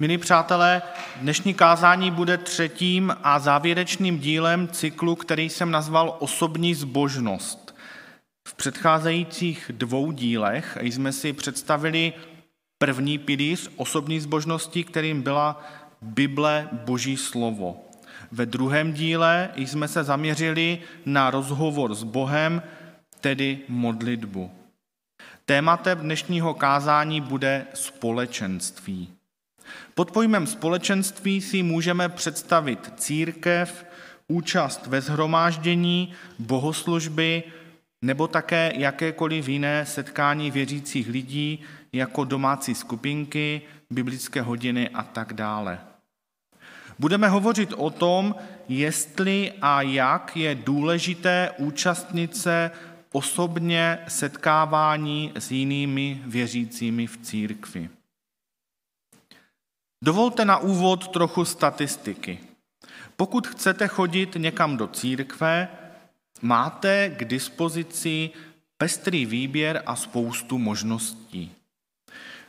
Milí přátelé, dnešní kázání bude třetím a závěrečným dílem cyklu, který jsem nazval Osobní zbožnost. V předcházejících dvou dílech jsme si představili první pilíř osobní zbožnosti, kterým byla Bible Boží slovo. Ve druhém díle jsme se zaměřili na rozhovor s Bohem, tedy modlitbu. Tématem dnešního kázání bude společenství. Pod pojmem společenství si můžeme představit církev, účast ve zhromáždění, bohoslužby nebo také jakékoliv jiné setkání věřících lidí, jako domácí skupinky, biblické hodiny a tak dále. Budeme hovořit o tom, jestli a jak je důležité účastnit se osobně setkávání s jinými věřícími v církvi. Dovolte na úvod trochu statistiky. Pokud chcete chodit někam do církve, máte k dispozici pestrý výběr a spoustu možností.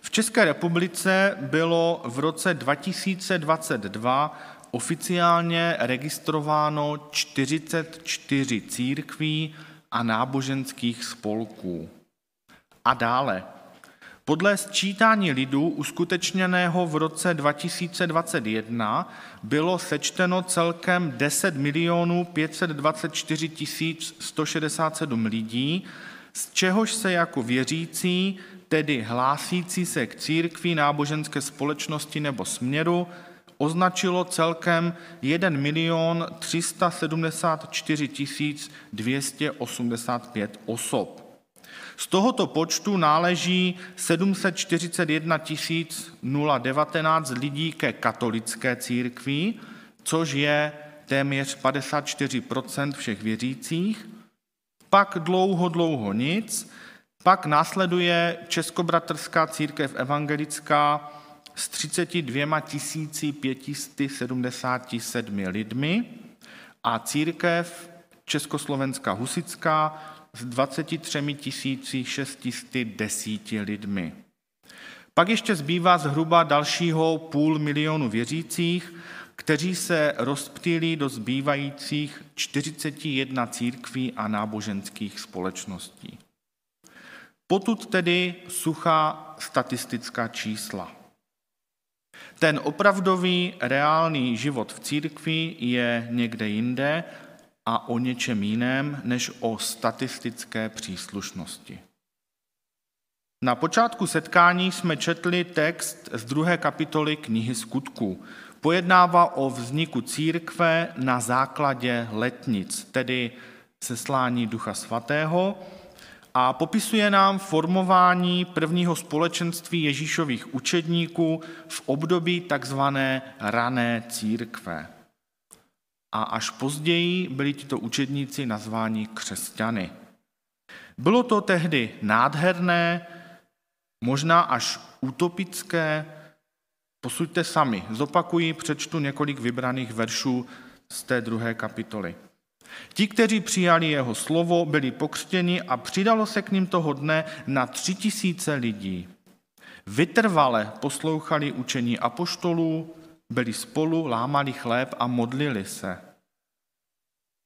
V České republice bylo v roce 2022 oficiálně registrováno 44 církví a náboženských spolků. A dále. Podle sčítání lidů uskutečněného v roce 2021 bylo sečteno celkem 10 milionů 524 167 lidí, z čehož se jako věřící, tedy hlásící se k církvi, náboženské společnosti nebo směru, označilo celkem 1 milion 374 285 osob. Z tohoto počtu náleží 741 019 lidí ke katolické církvi, což je téměř 54% všech věřících, pak dlouho, dlouho nic, pak následuje Českobratrská církev evangelická s 32 577 lidmi a církev Československá husická s 23 610 lidmi. Pak ještě zbývá zhruba dalšího půl milionu věřících, kteří se rozptýlí do zbývajících 41 církví a náboženských společností. Potud tedy suchá statistická čísla. Ten opravdový reálný život v církvi je někde jinde a o něčem jiném než o statistické příslušnosti. Na počátku setkání jsme četli text z druhé kapitoly knihy skutků. Pojednává o vzniku církve na základě letnic, tedy seslání Ducha Svatého, a popisuje nám formování prvního společenství Ježíšových učedníků v období takzvané rané církve. A až později byli tito učedníci nazváni křesťany. Bylo to tehdy nádherné, možná až utopické. Posuďte sami. Zopakuji, přečtu několik vybraných veršů z té druhé kapitoly. Ti, kteří přijali jeho slovo, byli pokřtěni a přidalo se k ním toho dne na tři tisíce lidí. Vytrvale poslouchali učení apoštolů, byli spolu, lámali chléb a modlili se.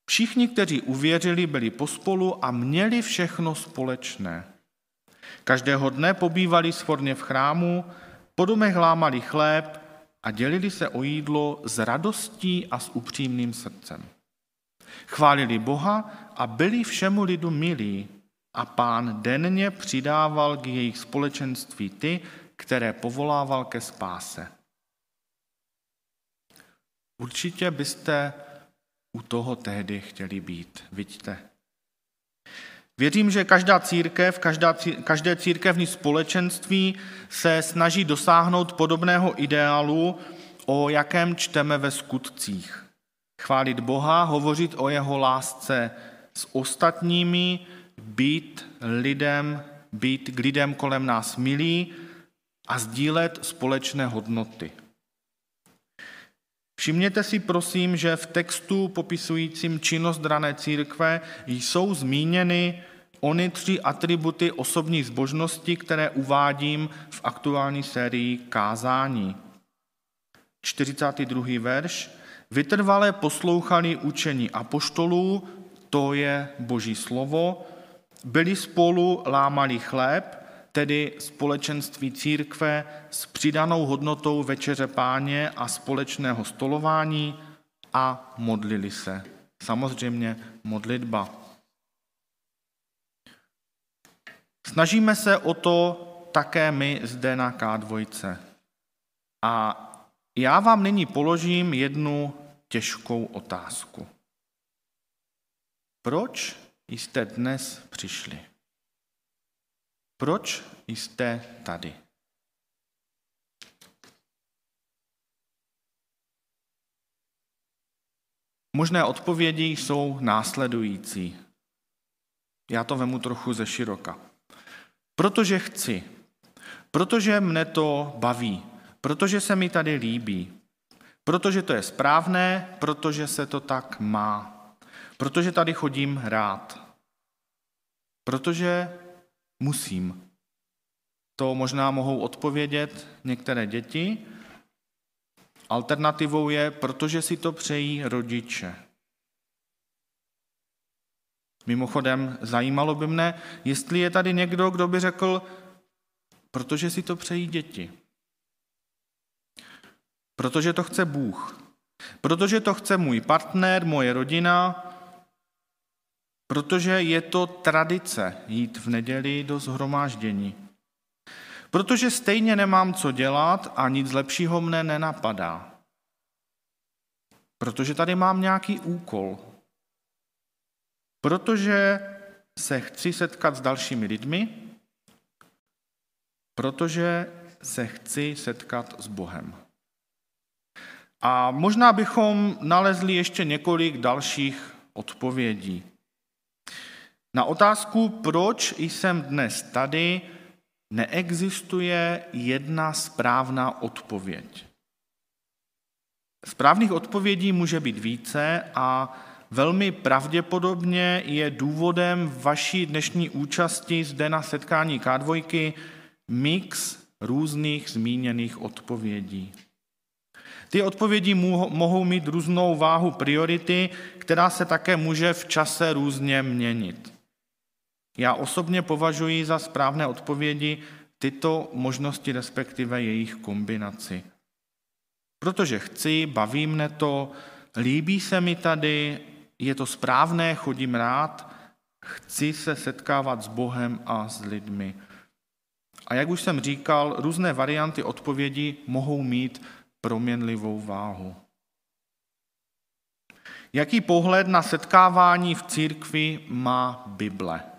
Všichni, kteří uvěřili, byli pospolu a měli všechno společné. Každého dne pobývali svorně v chrámu, po domech lámali chléb a dělili se o jídlo s radostí a s upřímným srdcem. Chválili Boha a byli všemu lidu milí a pán denně přidával k jejich společenství ty, které povolával ke spáse. Určitě byste u toho tehdy chtěli být, vidíte. Věřím, že každá církev, každá, každé církevní společenství se snaží dosáhnout podobného ideálu, o jakém čteme ve skutcích chválit Boha, hovořit o jeho lásce s ostatními, být lidem, být k lidem kolem nás milí a sdílet společné hodnoty. Všimněte si prosím, že v textu popisujícím činnost drané církve jsou zmíněny ony tři atributy osobní zbožnosti, které uvádím v aktuální sérii kázání. 42. verš, vytrvalé poslouchali učení apoštolů, to je boží slovo, byli spolu, lámali chléb, tedy společenství církve s přidanou hodnotou večeře páně a společného stolování a modlili se. Samozřejmě modlitba. Snažíme se o to také my zde na K2. A já vám nyní položím jednu těžkou otázku. Proč jste dnes přišli? Proč jste tady? Možné odpovědi jsou následující. Já to vemu trochu ze široka. Protože chci, protože mne to baví, protože se mi tady líbí, protože to je správné, protože se to tak má, protože tady chodím rád, protože musím. To možná mohou odpovědět některé děti. Alternativou je, protože si to přejí rodiče. Mimochodem, zajímalo by mne, jestli je tady někdo, kdo by řekl, protože si to přejí děti. Protože to chce Bůh. Protože to chce můj partner, moje rodina, protože je to tradice jít v neděli do zhromáždění. Protože stejně nemám co dělat a nic lepšího mne nenapadá. Protože tady mám nějaký úkol. Protože se chci setkat s dalšími lidmi, protože se chci setkat s Bohem. A možná bychom nalezli ještě několik dalších odpovědí. Na otázku, proč jsem dnes tady, neexistuje jedna správná odpověď. Správných odpovědí může být více a velmi pravděpodobně je důvodem vaší dnešní účasti zde na setkání K2 mix různých zmíněných odpovědí. Ty odpovědi mohou mít různou váhu priority, která se také může v čase různě měnit. Já osobně považuji za správné odpovědi tyto možnosti, respektive jejich kombinaci. Protože chci, baví mne to, líbí se mi tady, je to správné, chodím rád, chci se setkávat s Bohem a s lidmi. A jak už jsem říkal, různé varianty odpovědi mohou mít proměnlivou váhu. Jaký pohled na setkávání v církvi má Bible?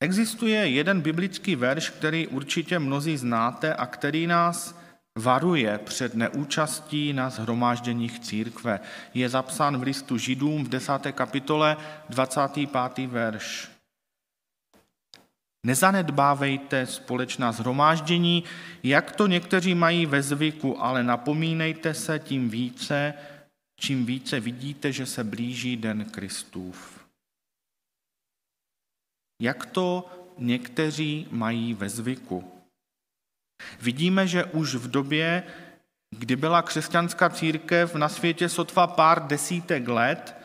Existuje jeden biblický verš, který určitě mnozí znáte a který nás varuje před neúčastí na zhromážděních církve. Je zapsán v listu Židům v 10. kapitole 25. verš. Nezanedbávejte společná zhromáždění, jak to někteří mají ve zvyku, ale napomínejte se tím více, čím více vidíte, že se blíží den Kristův. Jak to někteří mají ve zvyku? Vidíme, že už v době, kdy byla křesťanská církev na světě sotva pár desítek let,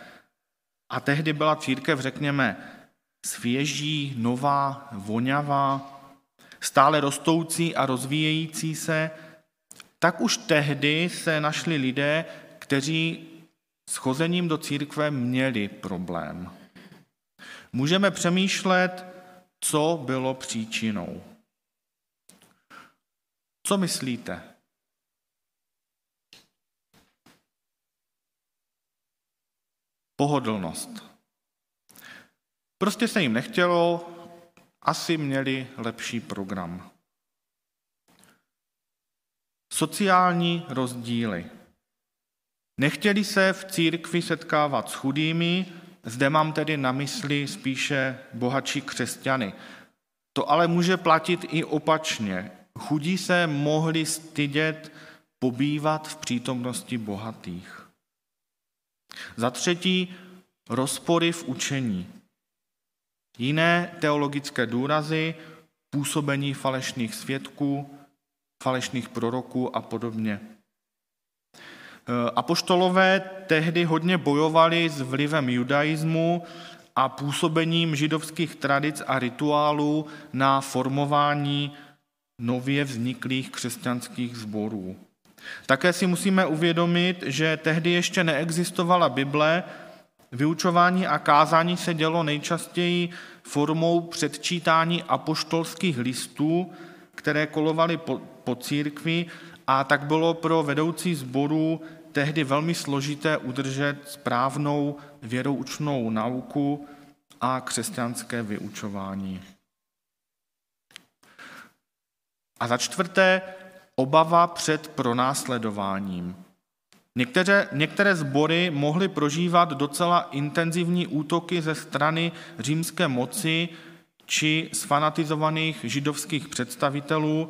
a tehdy byla církev, řekněme, svěží, nová, vonavá, stále rostoucí a rozvíjející se, tak už tehdy se našli lidé, kteří s chozením do církve měli problém. Můžeme přemýšlet, co bylo příčinou. Co myslíte? Pohodlnost. Prostě se jim nechtělo, asi měli lepší program. Sociální rozdíly. Nechtěli se v církvi setkávat s chudými, zde mám tedy na mysli spíše bohatší křesťany. To ale může platit i opačně. Chudí se mohli stydět pobývat v přítomnosti bohatých. Za třetí, rozpory v učení. Jiné teologické důrazy, působení falešných svědků, falešných proroků a podobně. Apoštolové tehdy hodně bojovali s vlivem judaismu a působením židovských tradic a rituálů na formování nově vzniklých křesťanských sborů. Také si musíme uvědomit, že tehdy ještě neexistovala Bible, vyučování a kázání se dělo nejčastěji formou předčítání apoštolských listů, které kolovaly po, po církvi a tak bylo pro vedoucí sboru tehdy velmi složité udržet správnou věroučnou nauku a křesťanské vyučování. A za čtvrté, obava před pronásledováním. Některé, některé sbory mohly prožívat docela intenzivní útoky ze strany římské moci či sfanatizovaných židovských představitelů,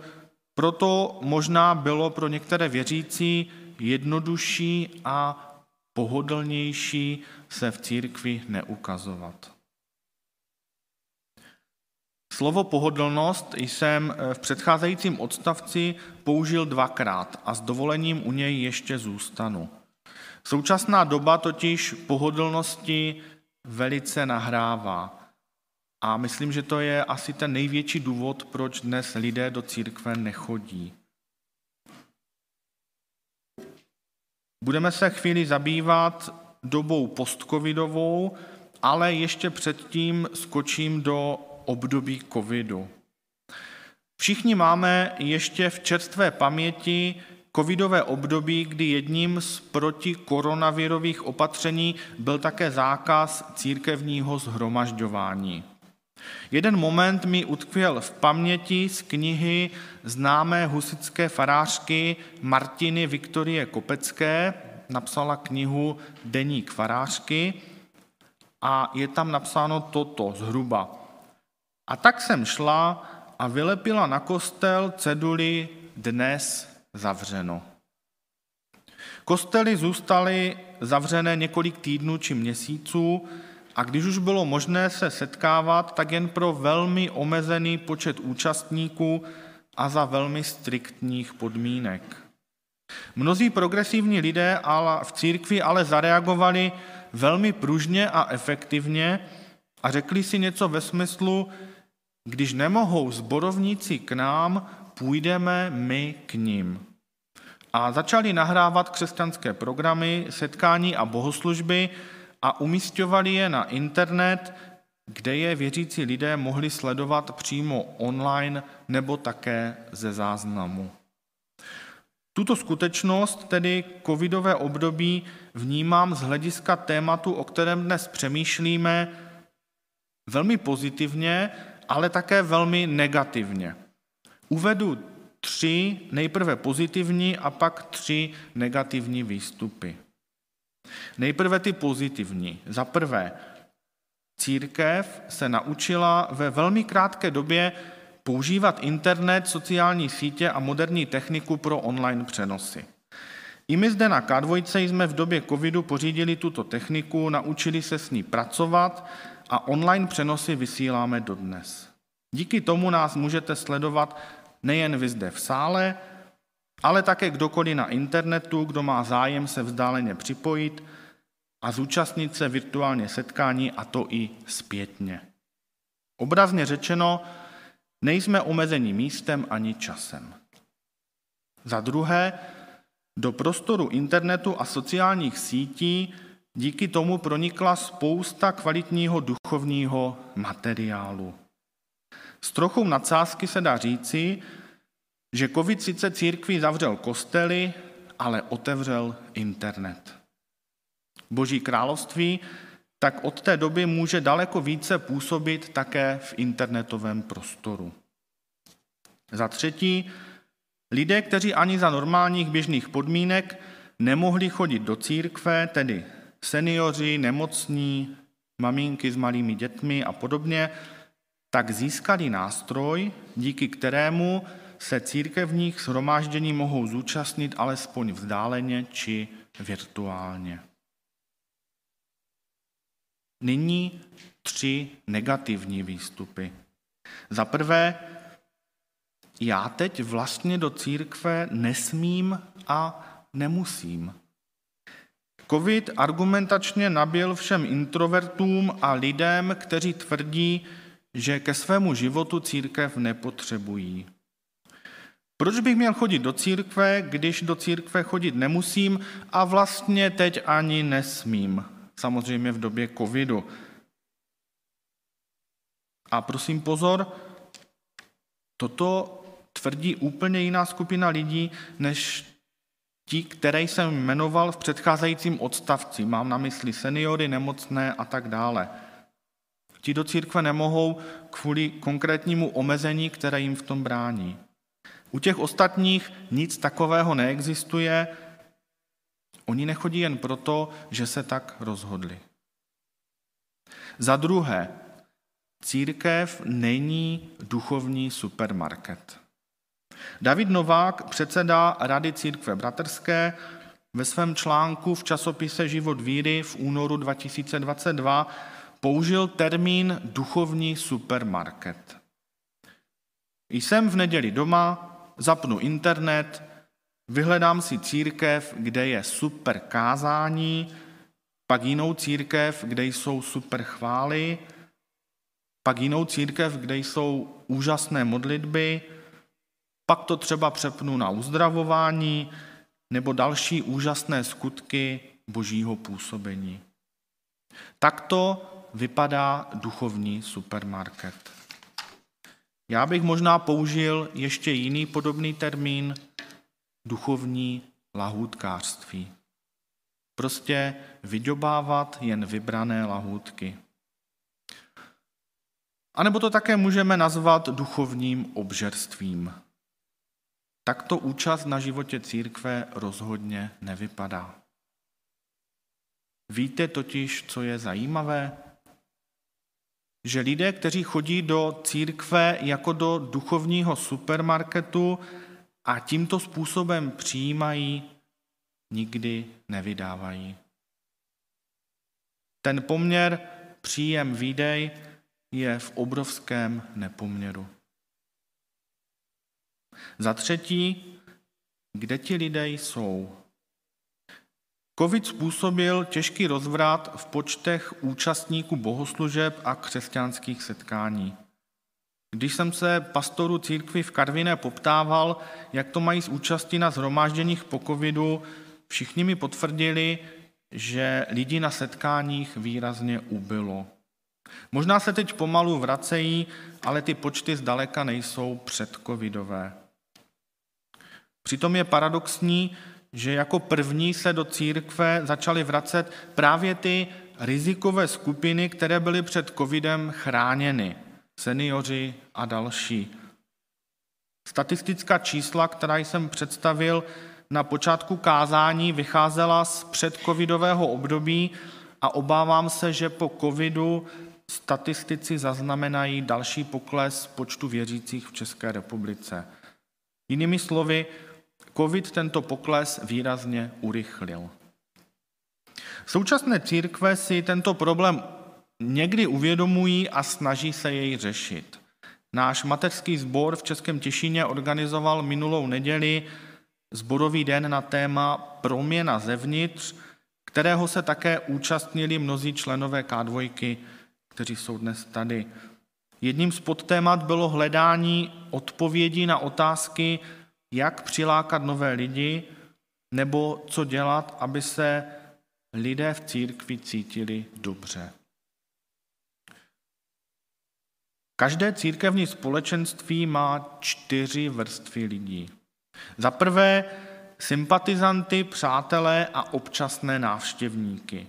proto možná bylo pro některé věřící jednodušší a pohodlnější se v církvi neukazovat. Slovo pohodlnost jsem v předcházejícím odstavci použil dvakrát a s dovolením u něj ještě zůstanu. Současná doba totiž pohodlnosti velice nahrává. A myslím, že to je asi ten největší důvod, proč dnes lidé do církve nechodí. Budeme se chvíli zabývat dobou postcovidovou, ale ještě předtím skočím do období covidu. Všichni máme ještě v čerstvé paměti covidové období, kdy jedním z protikoronavirových opatření byl také zákaz církevního zhromažďování. Jeden moment mi utkvěl v paměti z knihy známé husické farářky Martiny Viktorie Kopecké. Napsala knihu Deník farářky a je tam napsáno toto zhruba. A tak jsem šla a vylepila na kostel ceduli dnes zavřeno. Kostely zůstaly zavřené několik týdnů či měsíců a když už bylo možné se setkávat, tak jen pro velmi omezený počet účastníků a za velmi striktních podmínek. Mnozí progresivní lidé v církvi ale zareagovali velmi pružně a efektivně a řekli si něco ve smyslu, když nemohou zborovníci k nám, půjdeme my k ním. A začali nahrávat křesťanské programy, setkání a bohoslužby a umístovali je na internet, kde je věřící lidé mohli sledovat přímo online nebo také ze záznamu. Tuto skutečnost, tedy covidové období, vnímám z hlediska tématu, o kterém dnes přemýšlíme, velmi pozitivně, ale také velmi negativně. Uvedu tři nejprve pozitivní a pak tři negativní výstupy. Nejprve ty pozitivní. Za prvé, církev se naučila ve velmi krátké době používat internet, sociální sítě a moderní techniku pro online přenosy. I my zde na K2 jsme v době covidu pořídili tuto techniku, naučili se s ní pracovat a online přenosy vysíláme dodnes. Díky tomu nás můžete sledovat nejen vy zde v sále, ale také kdokoliv na internetu, kdo má zájem se vzdáleně připojit a zúčastnit se virtuálně setkání, a to i zpětně. Obrazně řečeno, nejsme omezeni místem ani časem. Za druhé, do prostoru internetu a sociálních sítí díky tomu pronikla spousta kvalitního duchovního materiálu. S trochou nadsázky se dá říci, že covid sice církví zavřel kostely, ale otevřel internet. Boží království tak od té doby může daleko více působit také v internetovém prostoru. Za třetí, lidé, kteří ani za normálních běžných podmínek nemohli chodit do církve, tedy seniori, nemocní, maminky s malými dětmi a podobně, tak získali nástroj, díky kterému se církevních shromáždění mohou zúčastnit alespoň vzdáleně či virtuálně. Nyní tři negativní výstupy. Za prvé, já teď vlastně do církve nesmím a nemusím. Covid argumentačně nabil všem introvertům a lidem, kteří tvrdí, že ke svému životu církev nepotřebují. Proč bych měl chodit do církve, když do církve chodit nemusím a vlastně teď ani nesmím? Samozřejmě v době covidu. A prosím pozor, toto tvrdí úplně jiná skupina lidí, než ti, které jsem jmenoval v předcházejícím odstavci. Mám na mysli seniory, nemocné a tak dále. Ti do církve nemohou kvůli konkrétnímu omezení, které jim v tom brání. U těch ostatních nic takového neexistuje. Oni nechodí jen proto, že se tak rozhodli. Za druhé, církev není duchovní supermarket. David Novák, předseda Rady církve bratrské, ve svém článku v časopise Život víry v únoru 2022 použil termín duchovní supermarket. Jsem v neděli doma, zapnu internet, vyhledám si církev, kde je super kázání, pak jinou církev, kde jsou super chvály, pak jinou církev, kde jsou úžasné modlitby, pak to třeba přepnu na uzdravování nebo další úžasné skutky božího působení. Takto vypadá duchovní supermarket. Já bych možná použil ještě jiný podobný termín, duchovní lahůdkářství. Prostě vydobávat jen vybrané lahůdky. A nebo to také můžeme nazvat duchovním obžerstvím. Takto účast na životě církve rozhodně nevypadá. Víte totiž, co je zajímavé? Že lidé, kteří chodí do církve jako do duchovního supermarketu a tímto způsobem přijímají, nikdy nevydávají. Ten poměr příjem-výdej je v obrovském nepoměru. Za třetí, kde ti lidé jsou? Covid způsobil těžký rozvrat v počtech účastníků bohoslužeb a křesťanských setkání. Když jsem se pastoru církvy v Karviné poptával, jak to mají s účastí na zhromážděních po covidu, všichni mi potvrdili, že lidí na setkáních výrazně ubylo. Možná se teď pomalu vracejí, ale ty počty zdaleka nejsou předcovidové. Přitom je paradoxní, že jako první se do církve začaly vracet právě ty rizikové skupiny, které byly před covidem chráněny, seniori a další. Statistická čísla, která jsem představil na počátku kázání, vycházela z předcovidového období a obávám se, že po covidu statistici zaznamenají další pokles počtu věřících v České republice. Jinými slovy, COVID tento pokles výrazně urychlil. Současné církve si tento problém někdy uvědomují a snaží se jej řešit. Náš mateřský sbor v Českém Těšíně organizoval minulou neděli zborový den na téma Proměna zevnitř, kterého se také účastnili mnozí členové K2, kteří jsou dnes tady. Jedním z podtémat bylo hledání odpovědí na otázky, jak přilákat nové lidi, nebo co dělat, aby se lidé v církvi cítili dobře. Každé církevní společenství má čtyři vrstvy lidí. Za prvé sympatizanty, přátelé a občasné návštěvníky.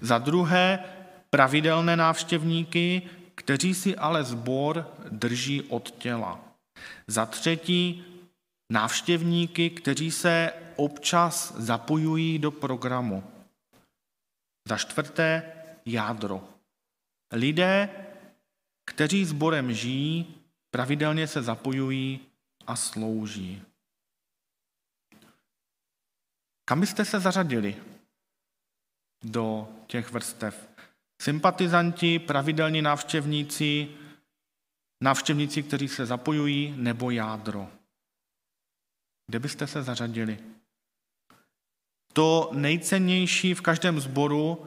Za druhé pravidelné návštěvníky, kteří si ale zbor drží od těla. Za třetí návštěvníky, kteří se občas zapojují do programu. Za čtvrté jádro. Lidé, kteří sborem žijí, pravidelně se zapojují a slouží. Kam byste se zařadili do těch vrstev? Sympatizanti, pravidelní návštěvníci, návštěvníci, kteří se zapojují, nebo jádro. Kde byste se zařadili? To nejcennější v každém sboru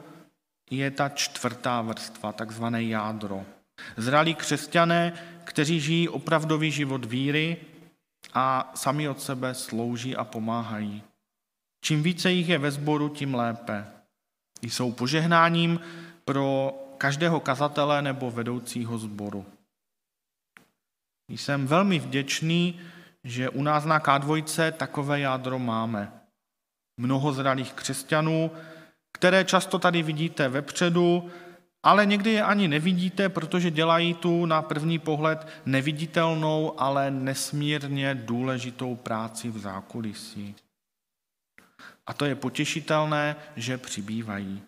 je ta čtvrtá vrstva, takzvané jádro. Zralí křesťané, kteří žijí opravdový život víry a sami od sebe slouží a pomáhají. Čím více jich je ve sboru, tím lépe. Jsou požehnáním pro každého kazatele nebo vedoucího sboru. Jsem velmi vděčný, že u nás na K2 takové jádro máme. Mnoho zralých křesťanů, které často tady vidíte vepředu, ale někdy je ani nevidíte, protože dělají tu na první pohled neviditelnou, ale nesmírně důležitou práci v zákulisí. A to je potěšitelné, že přibývají.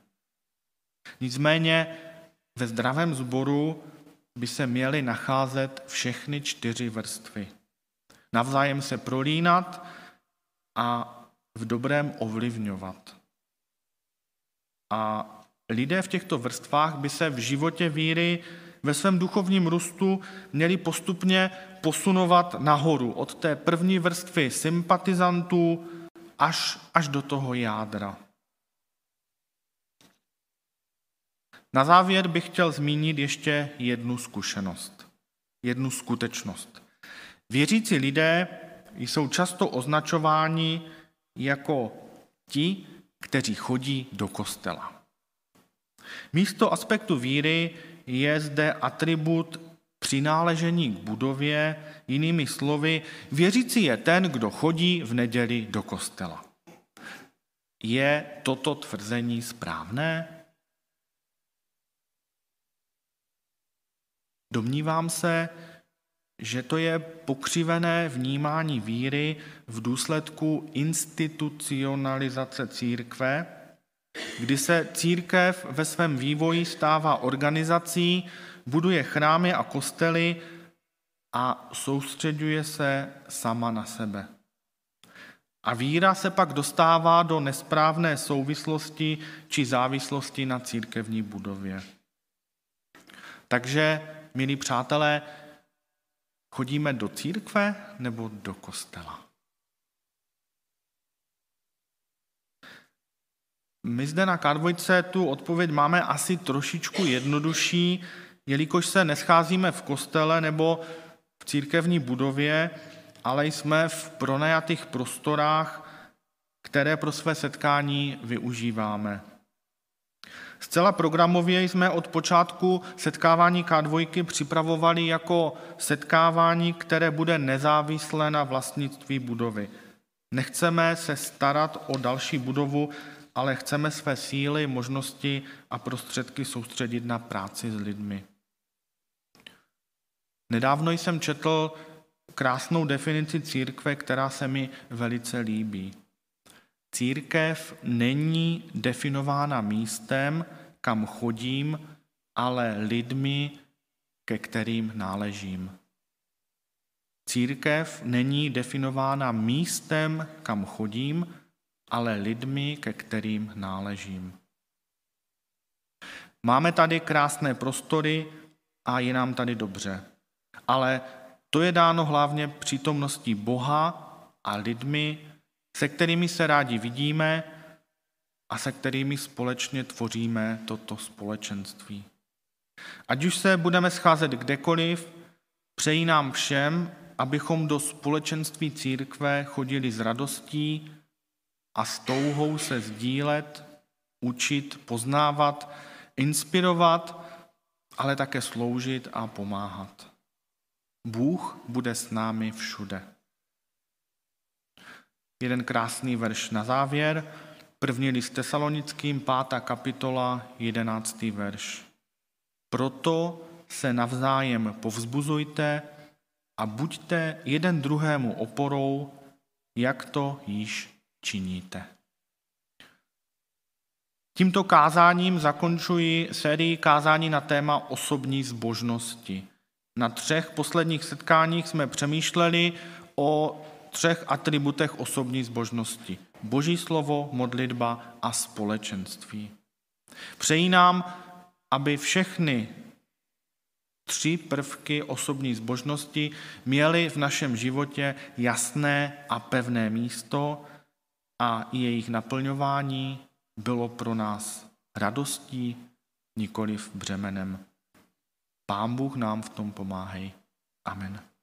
Nicméně ve zdravém sboru by se měly nacházet všechny čtyři vrstvy. Navzájem se prolínat a v dobrém ovlivňovat. A lidé v těchto vrstvách by se v životě víry ve svém duchovním růstu měli postupně posunovat nahoru od té první vrstvy sympatizantů až, až do toho jádra. Na závěr bych chtěl zmínit ještě jednu zkušenost, jednu skutečnost. Věřící lidé jsou často označováni jako ti, kteří chodí do kostela. Místo aspektu víry je zde atribut přináležení k budově, jinými slovy, věřící je ten, kdo chodí v neděli do kostela. Je toto tvrzení správné? Domnívám se, že to je pokřivené vnímání víry v důsledku institucionalizace církve, kdy se církev ve svém vývoji stává organizací, buduje chrámy a kostely a soustředuje se sama na sebe. A víra se pak dostává do nesprávné souvislosti či závislosti na církevní budově. Takže, milí přátelé, chodíme do církve nebo do kostela? My zde na K2 tu odpověď máme asi trošičku jednodušší, jelikož se nescházíme v kostele nebo v církevní budově, ale jsme v pronajatých prostorách, které pro své setkání využíváme. Zcela programově jsme od počátku setkávání K2 připravovali jako setkávání, které bude nezávislé na vlastnictví budovy. Nechceme se starat o další budovu, ale chceme své síly, možnosti a prostředky soustředit na práci s lidmi. Nedávno jsem četl krásnou definici církve, která se mi velice líbí. Církev není definována místem, kam chodím, ale lidmi, ke kterým náležím. Církev není definována místem, kam chodím, ale lidmi, ke kterým náležím. Máme tady krásné prostory a je nám tady dobře. Ale to je dáno hlavně přítomností Boha a lidmi, se kterými se rádi vidíme a se kterými společně tvoříme toto společenství. Ať už se budeme scházet kdekoliv, přejí nám všem, abychom do společenství církve chodili s radostí a s touhou se sdílet, učit, poznávat, inspirovat, ale také sloužit a pomáhat. Bůh bude s námi všude. Jeden krásný verš na závěr. První list tesalonickým, pátá kapitola, jedenáctý verš. Proto se navzájem povzbuzujte a buďte jeden druhému oporou, jak to již činíte. Tímto kázáním zakončuji sérii kázání na téma osobní zbožnosti. Na třech posledních setkáních jsme přemýšleli o třech atributech osobní zbožnosti. Boží slovo, modlitba a společenství. Přejí nám, aby všechny tři prvky osobní zbožnosti měly v našem životě jasné a pevné místo a jejich naplňování bylo pro nás radostí, nikoliv břemenem. Pán Bůh nám v tom pomáhej. Amen.